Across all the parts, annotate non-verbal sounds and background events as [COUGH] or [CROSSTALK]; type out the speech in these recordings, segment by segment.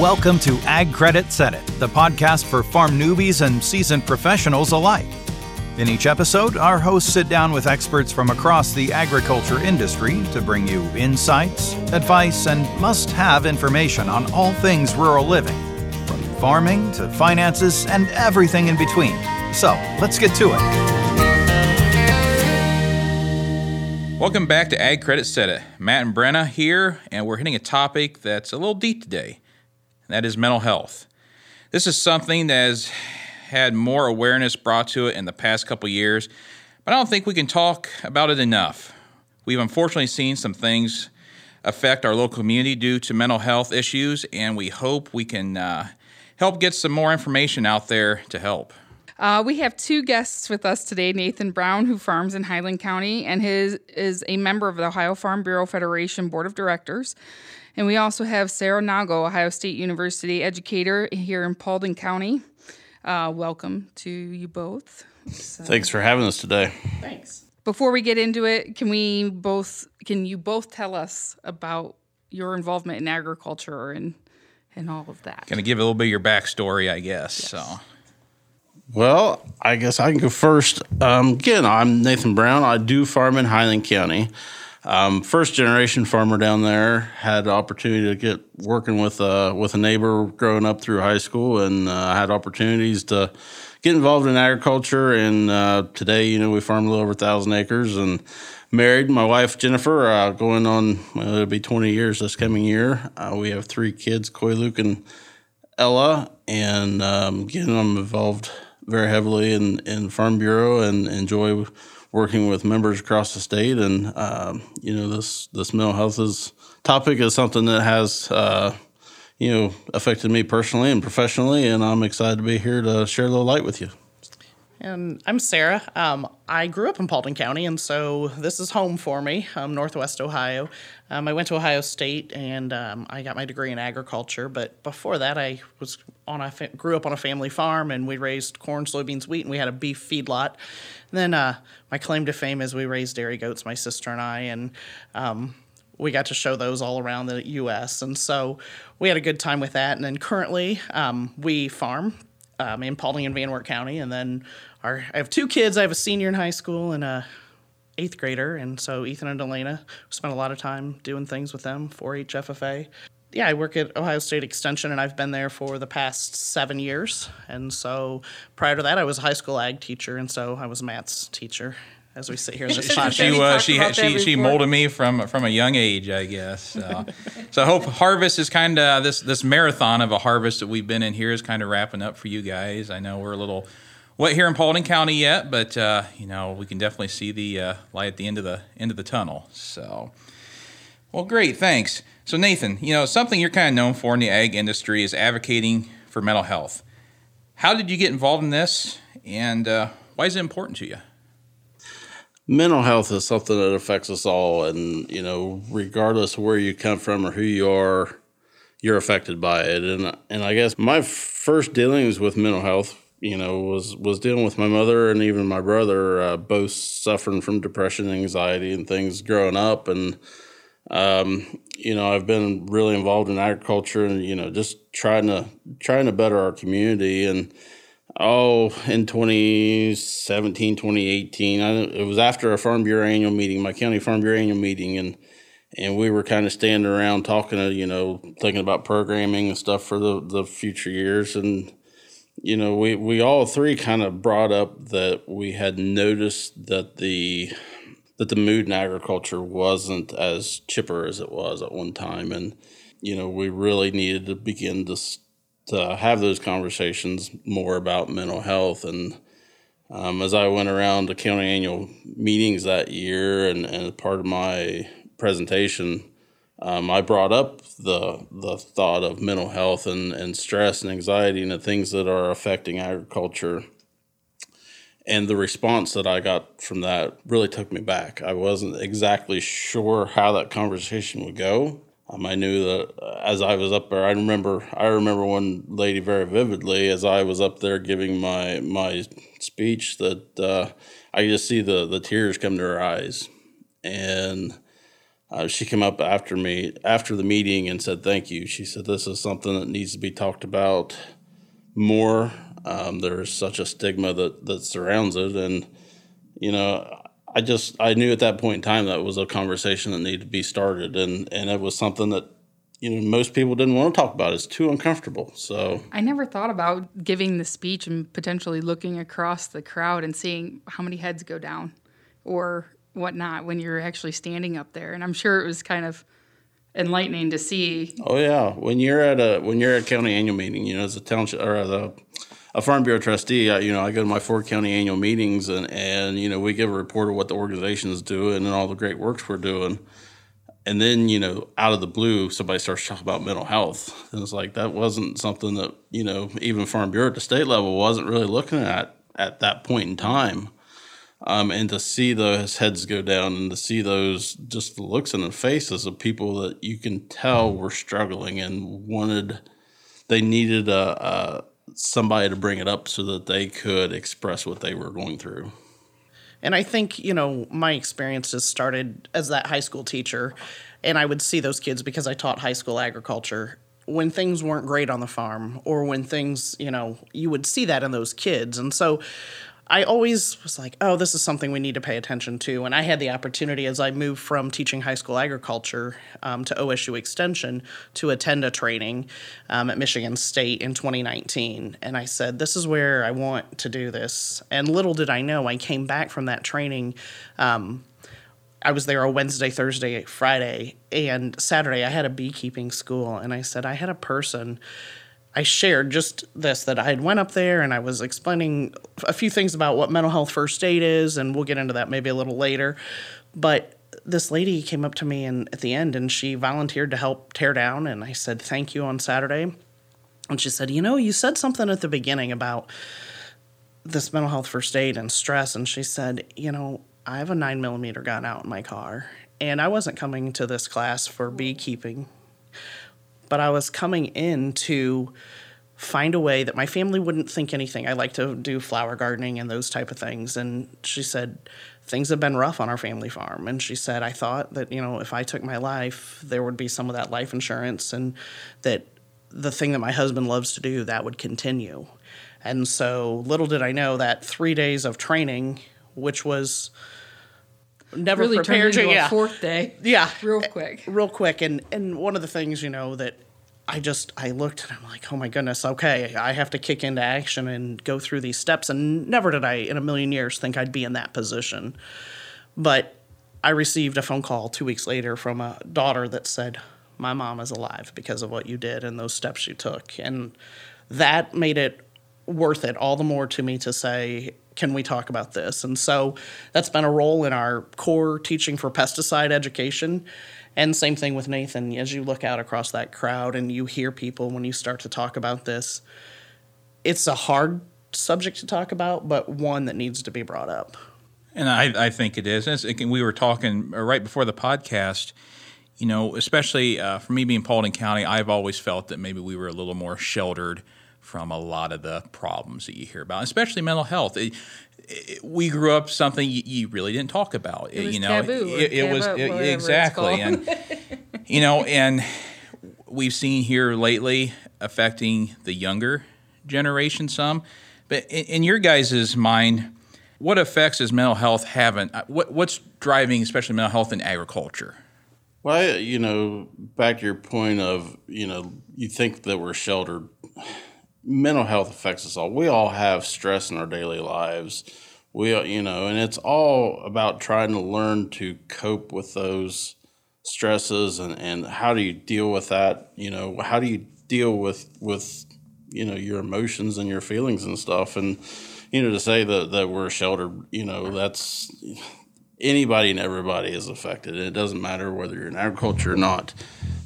Welcome to Ag Credit It, the podcast for farm newbies and seasoned professionals alike. In each episode, our hosts sit down with experts from across the agriculture industry to bring you insights, advice, and must have information on all things rural living, from farming to finances and everything in between. So let's get to it. Welcome back to Ag Credit It. Matt and Brenna here, and we're hitting a topic that's a little deep today and that is mental health. This is something that has had more awareness brought to it in the past couple years, but I don't think we can talk about it enough. We've unfortunately seen some things affect our local community due to mental health issues, and we hope we can uh, help get some more information out there to help. Uh, we have two guests with us today Nathan Brown, who farms in Highland County and his, is a member of the Ohio Farm Bureau Federation Board of Directors. And we also have Sarah Noggle, Ohio State University educator here in Paulding County. Uh, welcome to you both. So. Thanks for having us today. Thanks. Before we get into it, can we both can you both tell us about your involvement in agriculture and and all of that? Going to give a little bit of your backstory, I guess. Yes. So. Well, I guess I can go first. Um, again, I'm Nathan Brown. I do farm in Highland County. Um, first generation farmer down there had opportunity to get working with uh, with a neighbor growing up through high school, and uh, had opportunities to get involved in agriculture. And uh, today, you know, we farm a little over thousand acres and married. My wife Jennifer, uh, going on well, it'll be twenty years this coming year. Uh, we have three kids, Coy, Luke, and Ella, and um, again, I'm involved very heavily in in Farm Bureau and enjoy working with members across the state. And uh, you know, this this mental health is topic is something that has uh, you know affected me personally and professionally, and I'm excited to be here to share a little light with you. And I'm Sarah. Um, I grew up in Paulding County, and so this is home for me, um, Northwest Ohio. Um, I went to Ohio State, and um, I got my degree in agriculture. But before that, I was on a fa- grew up on a family farm, and we raised corn, soybeans, wheat, and we had a beef feedlot. And then uh, my claim to fame is we raised dairy goats, my sister and I, and um, we got to show those all around the U.S. And so we had a good time with that. And then currently, um, we farm um, in Paulding and Van Wert County, and then our I have two kids. I have a senior in high school and a eighth grader, and so Ethan and Elena spent a lot of time doing things with them for HFFA. Yeah, I work at Ohio State Extension, and I've been there for the past seven years. And so prior to that, I was a high school ag teacher, and so I was a maths teacher as we sit here in this [LAUGHS] podcast. She uh, she she she molded me from from a young age, I guess. So, so I hope harvest is kind of this this marathon of a harvest that we've been in here is kind of wrapping up for you guys. I know we're a little wet here in Paulding County yet, but uh, you know we can definitely see the uh, light at the end of the end of the tunnel. So, well, great, thanks. So Nathan, you know something you're kind of known for in the ag industry is advocating for mental health. How did you get involved in this, and uh, why is it important to you? mental health is something that affects us all and you know regardless of where you come from or who you are you're affected by it and and I guess my first dealings with mental health you know was was dealing with my mother and even my brother uh, both suffering from depression anxiety and things growing up and um, you know I've been really involved in agriculture and you know just trying to trying to better our community and oh, in 2017, 2018. I, it was after a Farm Bureau annual meeting, my county Farm Bureau annual meeting, and and we were kind of standing around talking, to, you know, thinking about programming and stuff for the, the future years. And, you know, we, we all three kind of brought up that we had noticed that the that the mood in agriculture wasn't as chipper as it was at one time. And, you know, we really needed to begin to to have those conversations more about mental health. And um, as I went around the county annual meetings that year, and, and part of my presentation, um, I brought up the the thought of mental health and, and stress and anxiety and the things that are affecting agriculture. And the response that I got from that really took me back. I wasn't exactly sure how that conversation would go. Um, I knew that uh, as I was up there, I remember I remember one lady very vividly as I was up there giving my my speech that uh, I just see the the tears come to her eyes, and uh, she came up after me after the meeting and said thank you. She said this is something that needs to be talked about more. Um, there's such a stigma that that surrounds it, and you know, I just I knew at that point in time that was a conversation that needed to be started, and and it was something that you know most people didn't want to talk about. It's too uncomfortable. So I never thought about giving the speech and potentially looking across the crowd and seeing how many heads go down, or whatnot when you're actually standing up there. And I'm sure it was kind of enlightening to see. Oh yeah, when you're at a when you're at county annual meeting, you know, as a township or as a, a farm bureau trustee, I, you know, I go to my four county annual meetings and and you know we give a report of what the organization is doing and all the great works we're doing. And then you know, out of the blue, somebody starts talking about mental health, and it's like that wasn't something that you know even Farm Bureau at the state level wasn't really looking at at that point in time. Um, and to see those heads go down and to see those just the looks in the faces of people that you can tell were struggling and wanted, they needed a, a somebody to bring it up so that they could express what they were going through. And I think, you know, my experiences started as that high school teacher, and I would see those kids because I taught high school agriculture. When things weren't great on the farm, or when things, you know, you would see that in those kids. And so I always was like, oh, this is something we need to pay attention to. And I had the opportunity as I moved from teaching high school agriculture um, to OSU Extension to attend a training um, at Michigan State in 2019. And I said, this is where I want to do this. And little did I know, I came back from that training. Um, I was there a Wednesday, Thursday, Friday, and Saturday I had a beekeeping school. And I said, I had a person I shared just this that I had went up there and I was explaining a few things about what mental health first aid is, and we'll get into that maybe a little later. But this lady came up to me and at the end and she volunteered to help tear down, and I said thank you on Saturday. And she said, you know, you said something at the beginning about this mental health first aid and stress, and she said, you know, I have a nine millimeter gun out in my car, and I wasn't coming to this class for beekeeping but I was coming in to find a way that my family wouldn't think anything. I like to do flower gardening and those type of things. And she said, things have been rough on our family farm. And she said, I thought that, you know, if I took my life, there would be some of that life insurance and that the thing that my husband loves to do, that would continue. And so little did I know that three days of training, which was never really prepared turned into yeah. a fourth day. [LAUGHS] Yeah, real quick, uh, real quick. And and one of the things you know that I just I looked and I'm like, oh my goodness, okay, I have to kick into action and go through these steps. And never did I in a million years think I'd be in that position. But I received a phone call two weeks later from a daughter that said, My mom is alive because of what you did and those steps you took. And that made it worth it all the more to me to say, can we talk about this? And so that's been a role in our core teaching for pesticide education. And same thing with Nathan. As you look out across that crowd and you hear people when you start to talk about this, it's a hard subject to talk about, but one that needs to be brought up. And I, I think it is. we were talking uh, right before the podcast. You know, especially uh, for me being Paulding County, I've always felt that maybe we were a little more sheltered from a lot of the problems that you hear about, especially mental health. It, it, we grew up something you, you, really didn't talk about. It you know, taboo it, it was exactly, and you know, and we've seen here lately affecting the younger generation some. But in, in your guys' mind, what effects is mental health having? Uh, what, what's driving, especially mental health in agriculture? Well, you know, back to your point of, you know, you think that we're sheltered mental health affects us all. We all have stress in our daily lives. We, you know, and it's all about trying to learn to cope with those stresses and, and how do you deal with that? You know, how do you deal with, with, you know, your emotions and your feelings and stuff. And, you know, to say that, that we're sheltered, you know, that's anybody and everybody is affected. It doesn't matter whether you're in agriculture or not.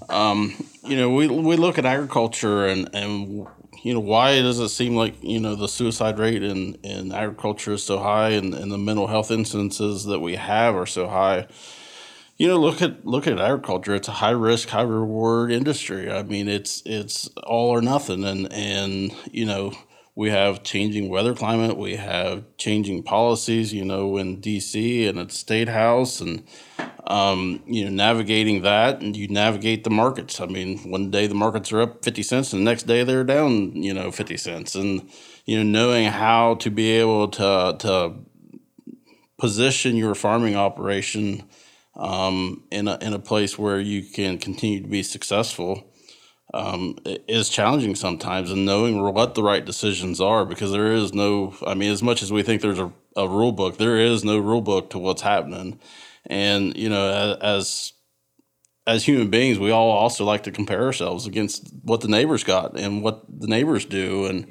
Um, you know, we, we look at agriculture and, and you know, why does it seem like, you know, the suicide rate in, in agriculture is so high and, and the mental health instances that we have are so high? You know, look at look at agriculture. It's a high risk, high reward industry. I mean, it's it's all or nothing, and and you know, we have changing weather climate. We have changing policies. You know, in D.C. and at State House, and um, you know, navigating that and you navigate the markets. I mean, one day the markets are up 50 cents and the next day they're down, you know, 50 cents. And, you know, knowing how to be able to, to position your farming operation um, in, a, in a place where you can continue to be successful um, is challenging sometimes and knowing what the right decisions are because there is no, I mean, as much as we think there's a, a rule book, there is no rule book to what's happening. And, you know, as, as human beings, we all also like to compare ourselves against what the neighbors got and what the neighbors do. And,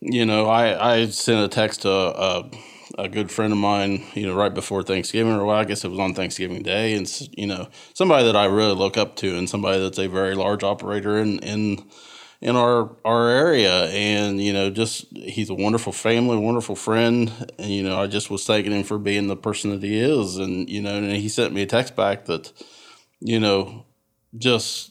you know, I, I sent a text to a, a good friend of mine, you know, right before Thanksgiving, or well, I guess it was on Thanksgiving Day, and you know, somebody that I really look up to, and somebody that's a very large operator in in in our our area, and you know, just he's a wonderful family, wonderful friend, and you know, I just was thanking him for being the person that he is, and you know, and he sent me a text back that, you know, just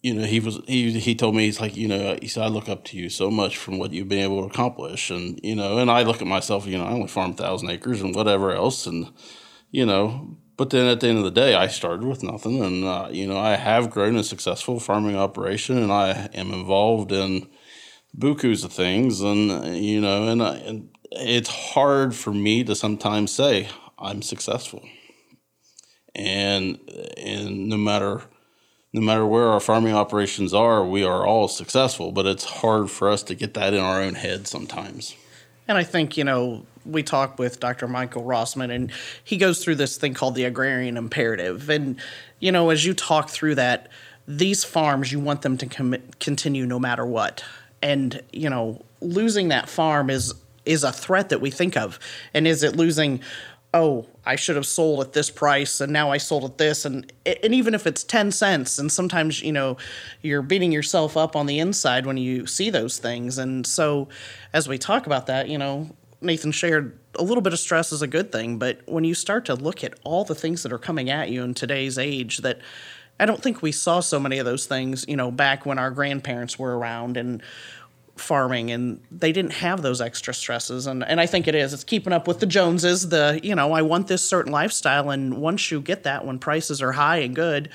you know, he was he he told me he's like, you know, he said I look up to you so much from what you've been able to accomplish, and you know, and I look at myself, you know, I only farm thousand acres and whatever else, and you know, but then at the end of the day, I started with nothing, and uh, you know, I have grown a successful farming operation, and I am involved in bukus of things, and you know, and, I, and it's hard for me to sometimes say I'm successful, and and no matter no matter where our farming operations are, we are all successful, but it's hard for us to get that in our own head sometimes. And I think, you know, we talk with Dr. Michael Rosmann, and he goes through this thing called the agrarian imperative. And, you know, as you talk through that, these farms, you want them to com- continue no matter what. And, you know, losing that farm is is a threat that we think of. And is it losing oh, I should have sold at this price and now I sold at this and and even if it's 10 cents and sometimes, you know, you're beating yourself up on the inside when you see those things. And so as we talk about that, you know, Nathan shared a little bit of stress is a good thing, but when you start to look at all the things that are coming at you in today's age that I don't think we saw so many of those things, you know, back when our grandparents were around and farming and they didn't have those extra stresses and, and i think it is. It's keeping up with the joneses the you know i want this certain lifestyle and once you get that when prices are high and good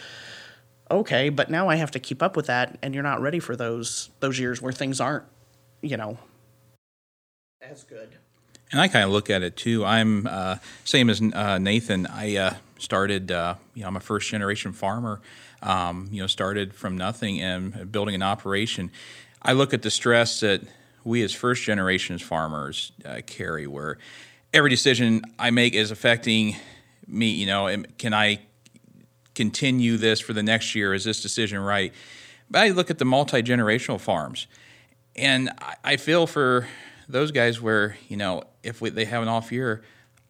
okay but now i have to keep up with that and you're not ready for those those years where things aren't you know as good. And i kind of look at it too. I'm uh, same as uh, nathan. I uh, started uh, you know i'm a first generation farmer um, you know started from nothing and building an operation I look at the stress that we as first generation farmers uh, carry, where every decision I make is affecting me. You know, can I continue this for the next year? Is this decision right? But I look at the multi generational farms, and I feel for those guys where you know if we, they have an off year.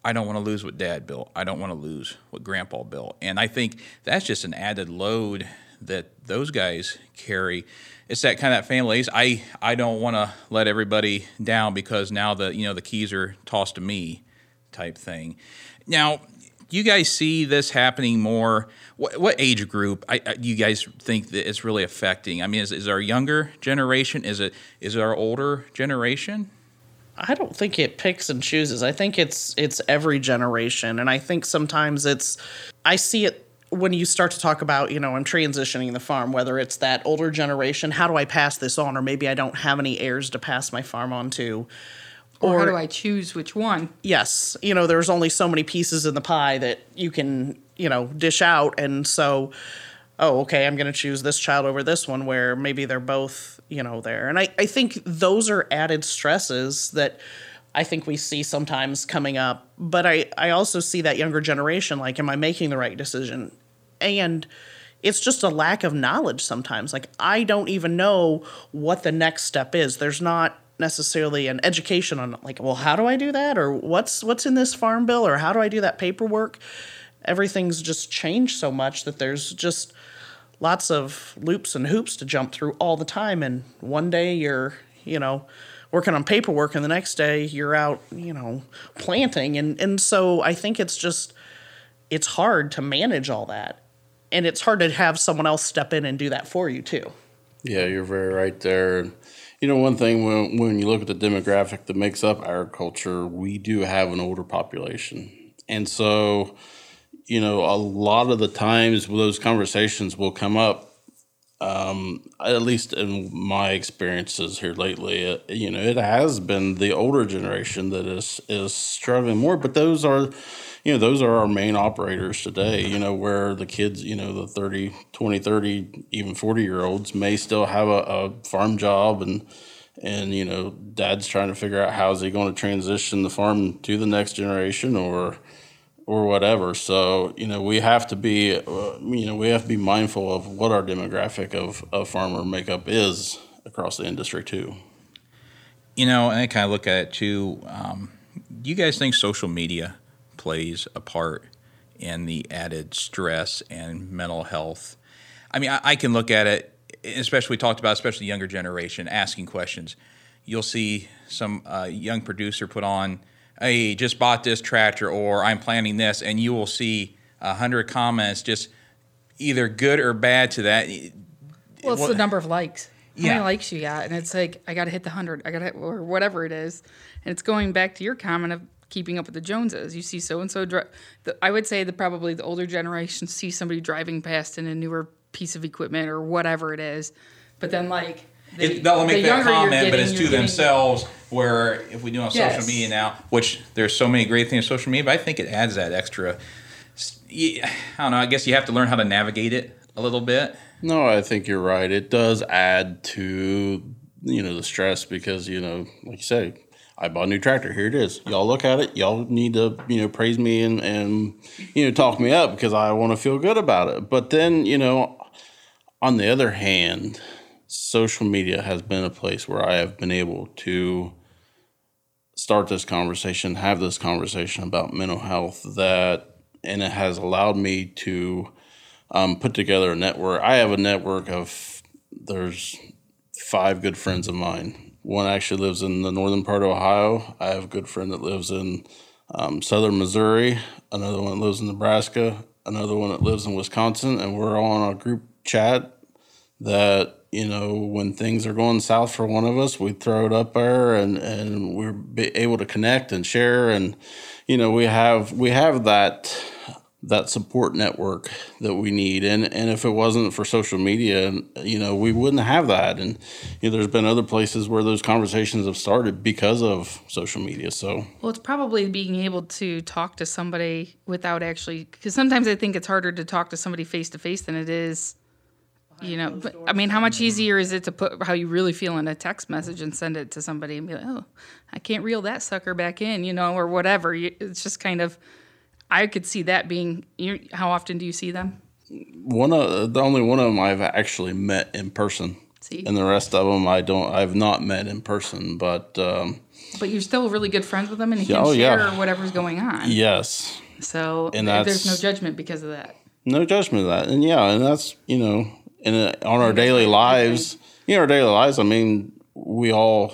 I don't want to lose what dad built. I don't want to lose what grandpa built. And I think that's just an added load that those guys carry it's that kind of that families. I I don't want to let everybody down because now the you know the keys are tossed to me, type thing. Now, you guys see this happening more? What, what age group I, I, you guys think that it's really affecting? I mean, is, is our younger generation? Is it is it our older generation? I don't think it picks and chooses. I think it's it's every generation, and I think sometimes it's I see it when you start to talk about, you know, I'm transitioning the farm, whether it's that older generation, how do I pass this on? Or maybe I don't have any heirs to pass my farm on to. Or, or how do I choose which one? Yes. You know, there's only so many pieces in the pie that you can, you know, dish out. And so, oh, okay, I'm going to choose this child over this one where maybe they're both, you know, there. And I, I think those are added stresses that I think we see sometimes coming up. But I, I also see that younger generation like, am I making the right decision? And it's just a lack of knowledge sometimes. Like I don't even know what the next step is. There's not necessarily an education on like, well, how do I do that or what's what's in this farm bill or how do I do that paperwork? Everything's just changed so much that there's just lots of loops and hoops to jump through all the time and one day you're, you know, working on paperwork and the next day you're out, you know, planting and and so I think it's just it's hard to manage all that and it's hard to have someone else step in and do that for you too. Yeah, you're very right there. You know, one thing when when you look at the demographic that makes up agriculture, we do have an older population, and so you know, a lot of the times those conversations will come up. Um, at least in my experiences here lately, uh, you know, it has been the older generation that is is struggling more. But those are, you know, those are our main operators today. You know, where the kids, you know, the 30, 20, 30, even forty year olds may still have a, a farm job and and you know dad's trying to figure out how is he going to transition the farm to the next generation or or whatever. So you know we have to be uh, you know we have to be mindful of what our demographic of, of farmer makeup is across the industry too. You know and i kind of look at it too um, do you guys think social media plays a part in the added stress and mental health? I mean i, I can look at it especially we talked about, especially the younger generation, asking questions. You'll see some uh, young producer put on, "Hey, just bought this tractor," or "I'm planning this," and you will see a hundred comments, just either good or bad to that. Well, it's well, the number of likes. How yeah. many likes you got, and it's like I got to hit the hundred. I got to or whatever it is, and it's going back to your comment of keeping up with the Joneses. You see so and so. I would say that probably the older generation see somebody driving past in a newer piece of equipment or whatever it is. But then like the, it, they'll make the that comment, getting, but it's to themselves. Where if we do on yes. social media now, which there's so many great things on social media, but I think it adds that extra. I don't know. I guess you have to learn how to navigate it a little bit. No, I think you're right. It does add to you know the stress because you know, like you say, I bought a new tractor. Here it is. Y'all look at it. Y'all need to, you know, praise me and, and you know, talk me up because I want to feel good about it. But then, you know, on the other hand, social media has been a place where I have been able to start this conversation, have this conversation about mental health that, and it has allowed me to um, put together a network. I have a network of, there's five good friends of mine. One actually lives in the northern part of Ohio. I have a good friend that lives in um, southern Missouri. Another one lives in Nebraska. Another one that lives in Wisconsin. And we're all on a group chat that you know when things are going south for one of us we throw it up there and and we're able to connect and share. And you know we have we have that that support network that we need. And and if it wasn't for social media you know we wouldn't have that. And you know there's been other places where those conversations have started because of social media. So well it's probably being able to talk to somebody without actually because sometimes i think it's harder to talk to somebody face to face than it is you know but, i mean how much easier is it to put how you really feel in a text message and send it to somebody and be like oh i can't reel that sucker back in you know or whatever. It's just kind of i could see that being you how often do you see them? One of the only one of them i've actually met in person. See? And the rest of them i don't i've not met in person but um, but you're still really good friends with them and you can oh, share yeah. whatever's going on. Yes. So and there's no judgment because of that. No judgment of that. And yeah and that's you know and uh, on our daily lives, you know, our daily lives. I mean, we all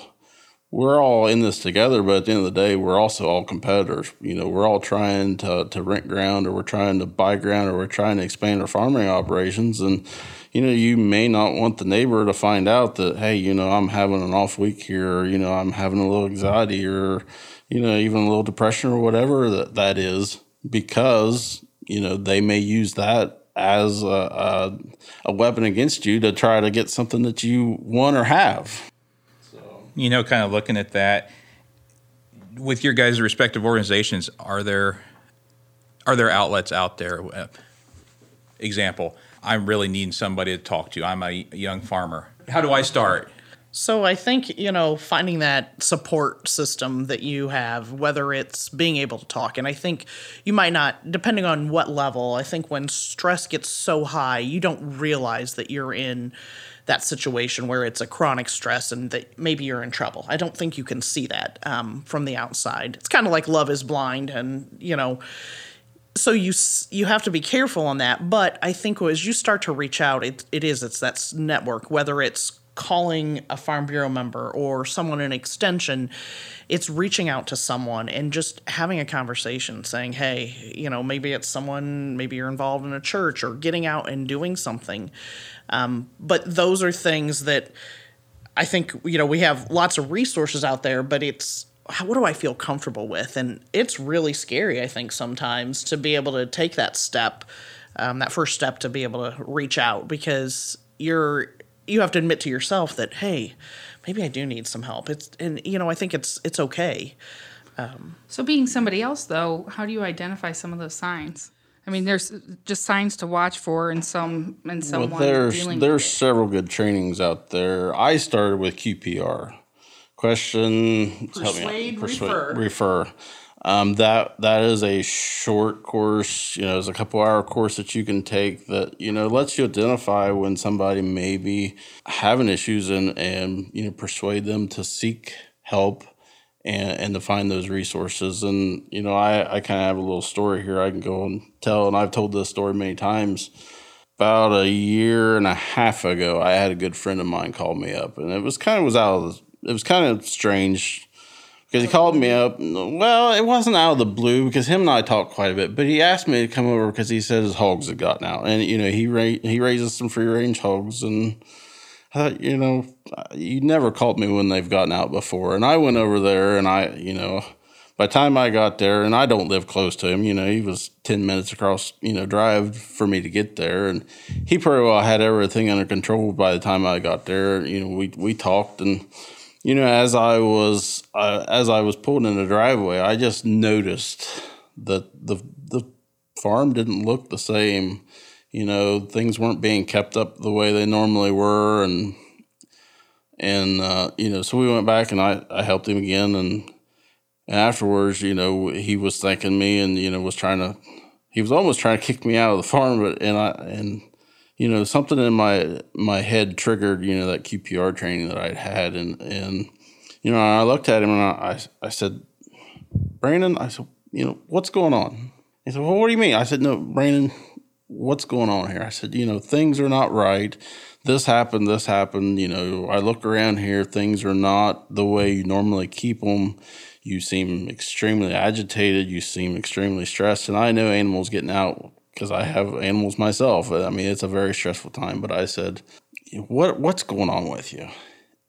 we're all in this together, but at the end of the day, we're also all competitors. You know, we're all trying to, to rent ground or we're trying to buy ground or we're trying to expand our farming operations. And, you know, you may not want the neighbor to find out that, hey, you know, I'm having an off week here, or, you know, I'm having a little anxiety or, you know, even a little depression or whatever that, that is, because, you know, they may use that as a, a, a, weapon against you to try to get something that you want or have. So. You know, kind of looking at that with your guys' respective organizations, are there are there outlets out there? Example, I'm really needing somebody to talk to. I'm a young farmer. How do I start? So I think, you know, finding that support system that you have, whether it's being able to talk, and I think you might not, depending on what level, I think when stress gets so high, you don't realize that you're in that situation where it's a chronic stress and that maybe you're in trouble. I don't think you can see that um, from the outside. It's kind of like love is blind, and, you know, so you you have to be careful on that but i think as you start to reach out it, it is it's that network whether it's calling a Farm Bureau member or someone in extension. It's reaching out to someone and just having a conversation saying, hey, you know, maybe it's someone, maybe you're involved in a church or getting out and doing something. Um, but those are things that I think, you know, we have lots of resources out there, but it's what do I feel comfortable with? And it's really scary, I think, sometimes to be able to take that step, um, that first step to be able to reach out because you're you have to admit to yourself that hey, maybe I do need some help. It's and you know I think it's it's okay. Um, so being somebody else though, how do you identify some of those signs? I mean, there's just signs to watch for in some in someone. Well, there's there's several good trainings out there. I started with QPR. Question, persuade, persuade refer. refer. Um, that that is a short course. You know, it's a couple hour course that you can take that you know lets you identify when somebody may be having issues and and you know persuade them to seek help and and to find those resources. And you know, I I kind of have a little story here I can go and tell, and I've told this story many times. About a year and a half ago, I had a good friend of mine call me up, and it was kind of was out of it was kind of strange because he called me up. Well, it wasn't out of the blue because him and I talked quite a bit, but he asked me to come over because he said his hogs had gotten out, and you know he ra- he raises some free range hogs, and I thought you know you never called me when they've gotten out before, and I went over there, and I you know by the time I got there, and I don't live close to him, you know, he was 10 minutes across, you know, drive for me to get there. And he pretty well had everything under control by the time I got there. You know, we, we talked and you know, as I was uh, as I was pulling in the driveway, I just noticed that the the farm didn't look the same. You know, things weren't being kept up the way they normally were, and and uh, you know, so we went back and I, I helped him again, and, and afterwards, you know, he was thanking me, and you know, was trying to, he was almost trying to kick me out of the farm, but and I and you know, something in my my head triggered, you know, that QPR training that I'd had, and and you know, I looked at him and I I said, Brandon, I said, you know, what's going on? He said, well, what do you mean? I said, no, Brandon, what's going on here? I said, you know, things are not right. This happened, this happened. You know, I look around here, things are not the way you normally keep them. You seem extremely agitated. You seem extremely stressed. And I know animals getting out because I have animals myself. I mean, it's a very stressful time. But I said, "What what's going on with you?"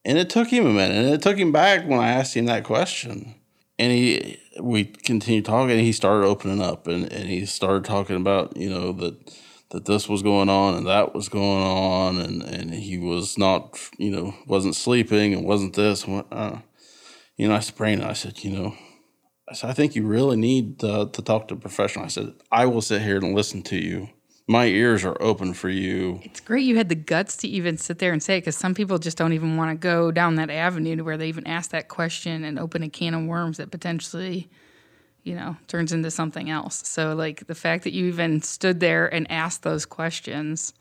And it took him a minute, and it took him back when I asked him that question. And he, we continued talking, and he started opening up, and, and he started talking about, you know, that that this was going on and that was going on, and, and he was not, you know, wasn't sleeping and wasn't this. Uh, you know, I said, Brandon, I said, you know, I said, I think you really need to, to talk to a professional. I said, I will sit here and listen to you. My ears are open for you. It's great you had the guts to even sit there and say it because some people just don't even want to go down that avenue to where they even ask that question and open a can of worms that potentially, you know, turns into something else. So, like the fact that you even stood there and asked those questions,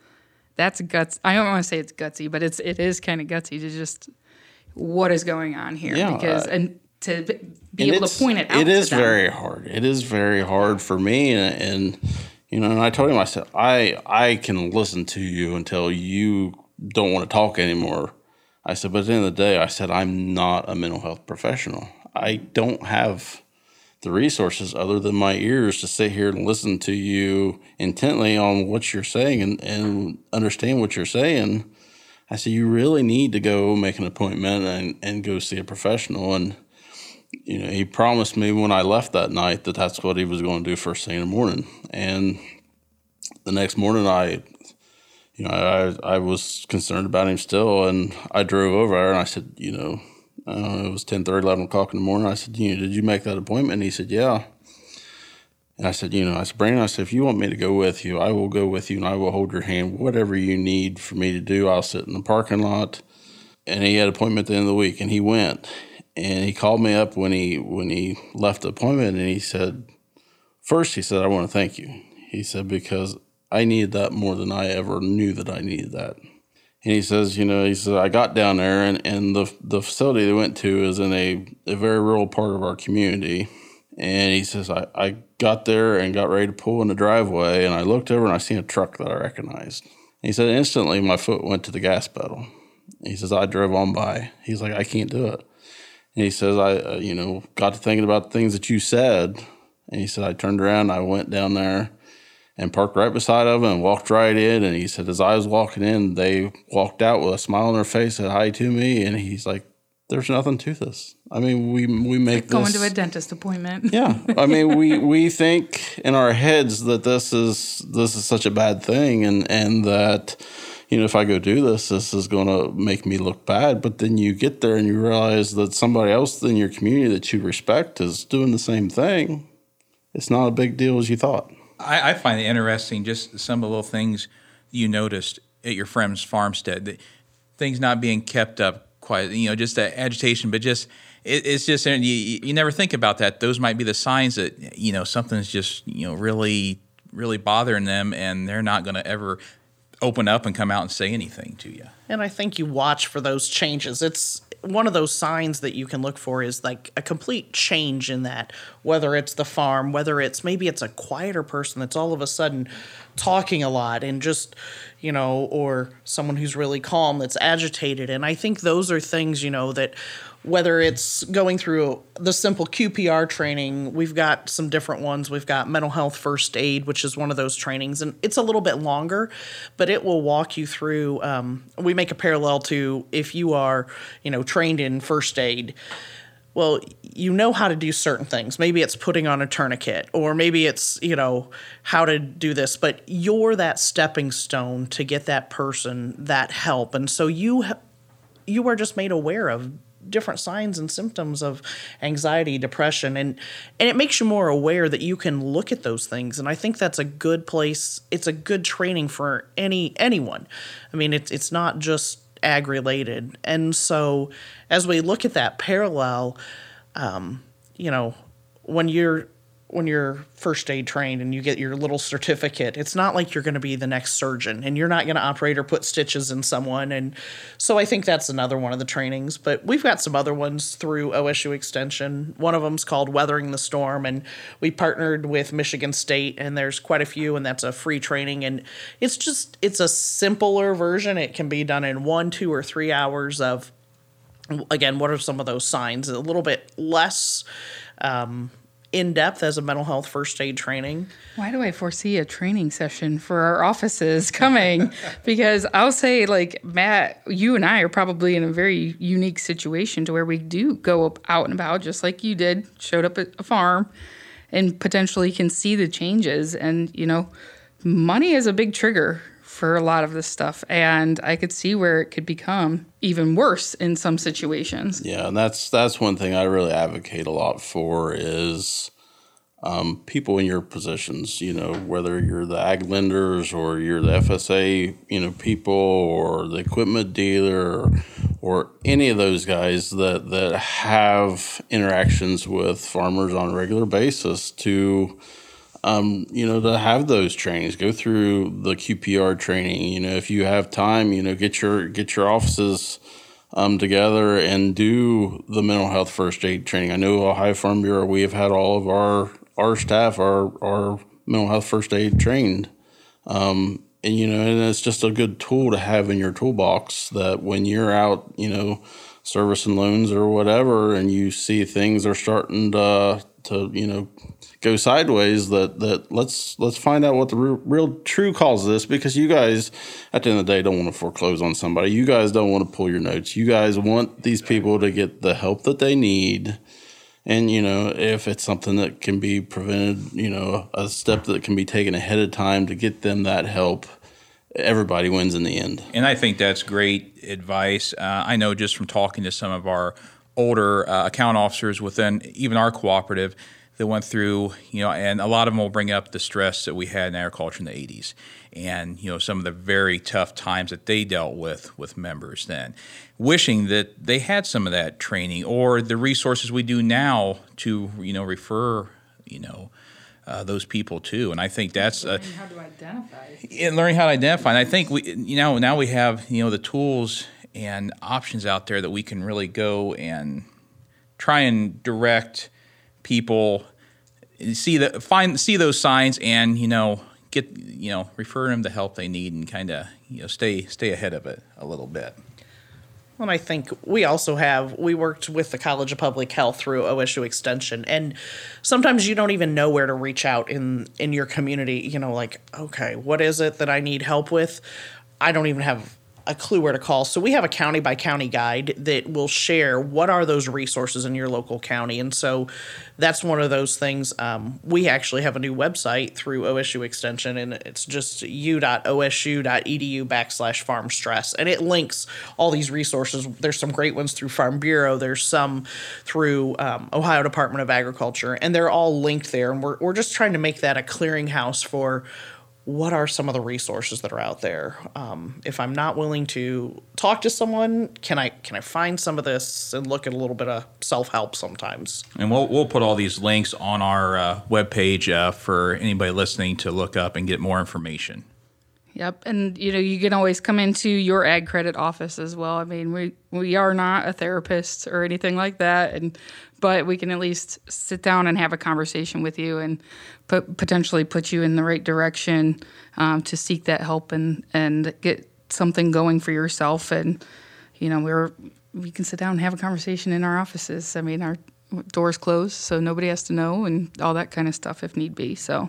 that's guts. I don't want to say it's gutsy, but it's it is kind of gutsy to just what is going on here yeah, because and to be and able to point it out. It is very hard. It is very hard for me, and, and you know, and I told him, I said, I I can listen to you until you don't want to talk anymore. I said, but at the end of the day, I said, I'm not a mental health professional. I don't have the resources other than my ears to sit here and listen to you intently on what you're saying and, and understand what you're saying. I said, you really need to go make an appointment and, and go see a professional. And you know, he promised me when I left that night that that's what he was going to do first thing in the morning. And the next morning, I, you know, I, I was concerned about him still, and I drove over there and I said, you know, uh, it was 10, 30, 11 o'clock in the morning. I said, you know, did you make that appointment? And he said, yeah. And I said, you know, I said, Brandon, I said, if you want me to go with you, I will go with you and I will hold your hand. Whatever you need for me to do, I'll sit in the parking lot. And he had an appointment at the end of the week, and he went and he called me up when he when he left the appointment and he said first he said i want to thank you. He said because i needed that more than i ever knew that i needed that. And he says you know he said i got down there and, and the, the facility they went to is in a, a very rural part of our community. And he says I, I got there and got ready to pull in the driveway and i looked over and i seen a truck that i recognized. And he said instantly my foot went to the gas pedal. He says i drove on by. He's like i can't do it and he says, I, uh, you know, got to thinking about the things that you said. And he said, I turned around, I went down there and parked right beside of him and walked right in. And he said, as I was walking in, they walked out with a smile on their face, said hi to me. And he's like, there's nothing to this. I mean, we we make like going this, to a dentist appointment. yeah, I mean, we we think in our heads that this is this is such a bad thing, and and that you know if I go do this, this is going to make me look bad. But then you get there and you realize that somebody else in your community that you respect is doing the same thing. It's not a big deal as you thought. I, I find it interesting just some of the little things you noticed at your friend's farmstead. Things not being kept up quite, you know, just that agitation, but just it, it's just you, you never think about that. Those might be the signs that you know something's just you know really really bothering them, and they're not going to ever open up and come out and say anything to you. And I think you watch for those changes. It's one of those signs that you can look for is like a complete change in that whether it's the farm whether it's maybe it's a quieter person that's all of a sudden talking a lot and just you know or someone who's really calm that's agitated and i think those are things you know that whether it's going through the simple QPR training, we've got some different ones. We've got mental health first aid, which is one of those trainings, and it's a little bit longer, but it will walk you through. Um, we make a parallel to if you are, you know, trained in first aid. Well, you know how to do certain things. Maybe it's putting on a tourniquet, or maybe it's, you know, how to do this, but you're that stepping stone to get that person that help. And so you, you are just made aware of different signs and symptoms of anxiety, depression, and and it makes you more aware that you can look at those things. And I think that's a good place. It's a good training for any anyone. I mean, it's it's not just ag related. And so as we look at that parallel, um, you know, when you're when you're first aid trained and you get your little certificate, it's not like you're going to be the next surgeon and you're not going to operate or put stitches in someone. And so I think that's another one of the trainings. But we've got some other ones through OSU Extension. One of them's called Weathering the Storm, and we partnered with Michigan State, and there's quite a few, and that's a free training. And it's just it's a simpler version. It can be done in one, two, or three hours of again what are some of those signs a little bit less um, in depth as a mental health first aid training. Why do I foresee a training session for our offices [LAUGHS] coming? because I'll say, like, Matt, you and I are probably in a very unique situation to where we do go out and about, just like you did, showed up at a farm and potentially can see the changes. And, you know, money is a big trigger for a lot of this stuff and i could see where it could become even worse in some situations. Yeah and that's that's one thing i really advocate a lot for is um, people in your positions you know whether you're the ag lenders or you're the fsa you know people or the equipment dealer or, or any of those guys that that have interactions with farmers on a regular basis to um, you know, to have those trainings, go through the QPR training. You know, if you have time, you know, get your get your offices um, together and do the mental health first aid training. I know Ohio Farm Bureau, we have had all of our our staff, our our mental health first aid trained. Um, and you know, and it's just a good tool to have in your toolbox that when you're out, you know, servicing loans or whatever, and you see things are starting to to you know go sideways that that let's let's find out what the real, real true cause of this because you guys at the end of the day don't want to foreclose on somebody. You guys don't want to pull your notes. You guys want these people to get the help that they need. And you know if it's something that can be prevented you know a step that can be taken ahead of time to get them that help everybody wins in the end. And i think that's great advice. Uh, i know just from talking to some of our older uh, account officers within even our cooperative that went through, you know, and a lot of them will bring up the stress that we had in agriculture in the 80s and, you know, some of the very tough times that they dealt with with members then. Wishing that they had some of that training or the resources we do now to, you know, refer, you know, uh, those people too. And I think that's learning uh, how to identify. And learning how to identify. And I think we, you know, now we have, you know, the tools and options out there that we can really go and try and direct people see the find see those signs and you know get you know refer them the help they need and kind of you know stay stay ahead of it a little bit. Well, I think we also have we worked with the College of Public Health through OSU Extension, and sometimes you don't even know where to reach out in in your community. You know, like okay, what is it that I need help with? I don't even have a clue where to call. So we have a county by county guide that will share what are those resources in your local county, and so that's one of those things. Um, we actually have a new website through OSU Extension, and it's just u.osu.edu backslash farm stress, and it links all these resources. There's some great ones through Farm Bureau. There's some through um, Ohio Department of Agriculture, and they're all linked there. And we're we're just trying to make that a clearinghouse for what are some of the resources that are out there? Um, if I'm not willing to talk to someone, can I can I find some of this and look at a little bit of self help sometimes? And we'll we'll put all these links on our uh, webpage uh, for anybody listening to look up and get more information. Yep, and you know you can always come into your ag credit office as well. I mean, we we are not a therapist or anything like that, and but we can at least sit down and have a conversation with you and put, potentially put you in the right direction um, to seek that help and and get something going for yourself. And you know, we're we can sit down and have a conversation in our offices. I mean, our doors closed, so nobody has to know, and all that kind of stuff if need be. So.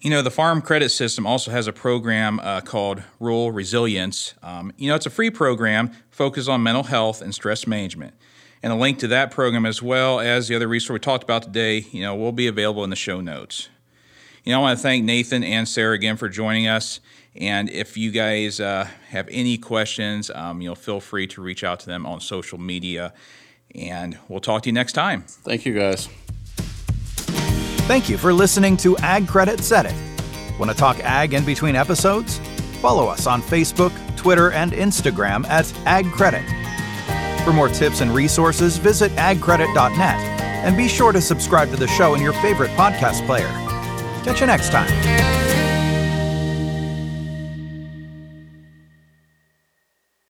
You know, the Farm Credit System also has a program uh, called Rural Resilience. Um, you know, it's a free program focused on mental health and stress management and a link to that program as well as the other resource we talked about today, you know, will be available in the show notes. You know, I want to thank Nathan and Sarah again for joining us. And if you guys uh, have any questions, um, you know, feel free to reach out to them on social media. And we'll talk to you next time. Thank you, guys. Thank you for listening to Ag Credit Set It. Want to talk ag in between episodes? Follow us on Facebook, Twitter, and Instagram at Ag Credit. For more tips and resources, visit agcredit.net and be sure to subscribe to the show in your favorite podcast player. Catch you next time.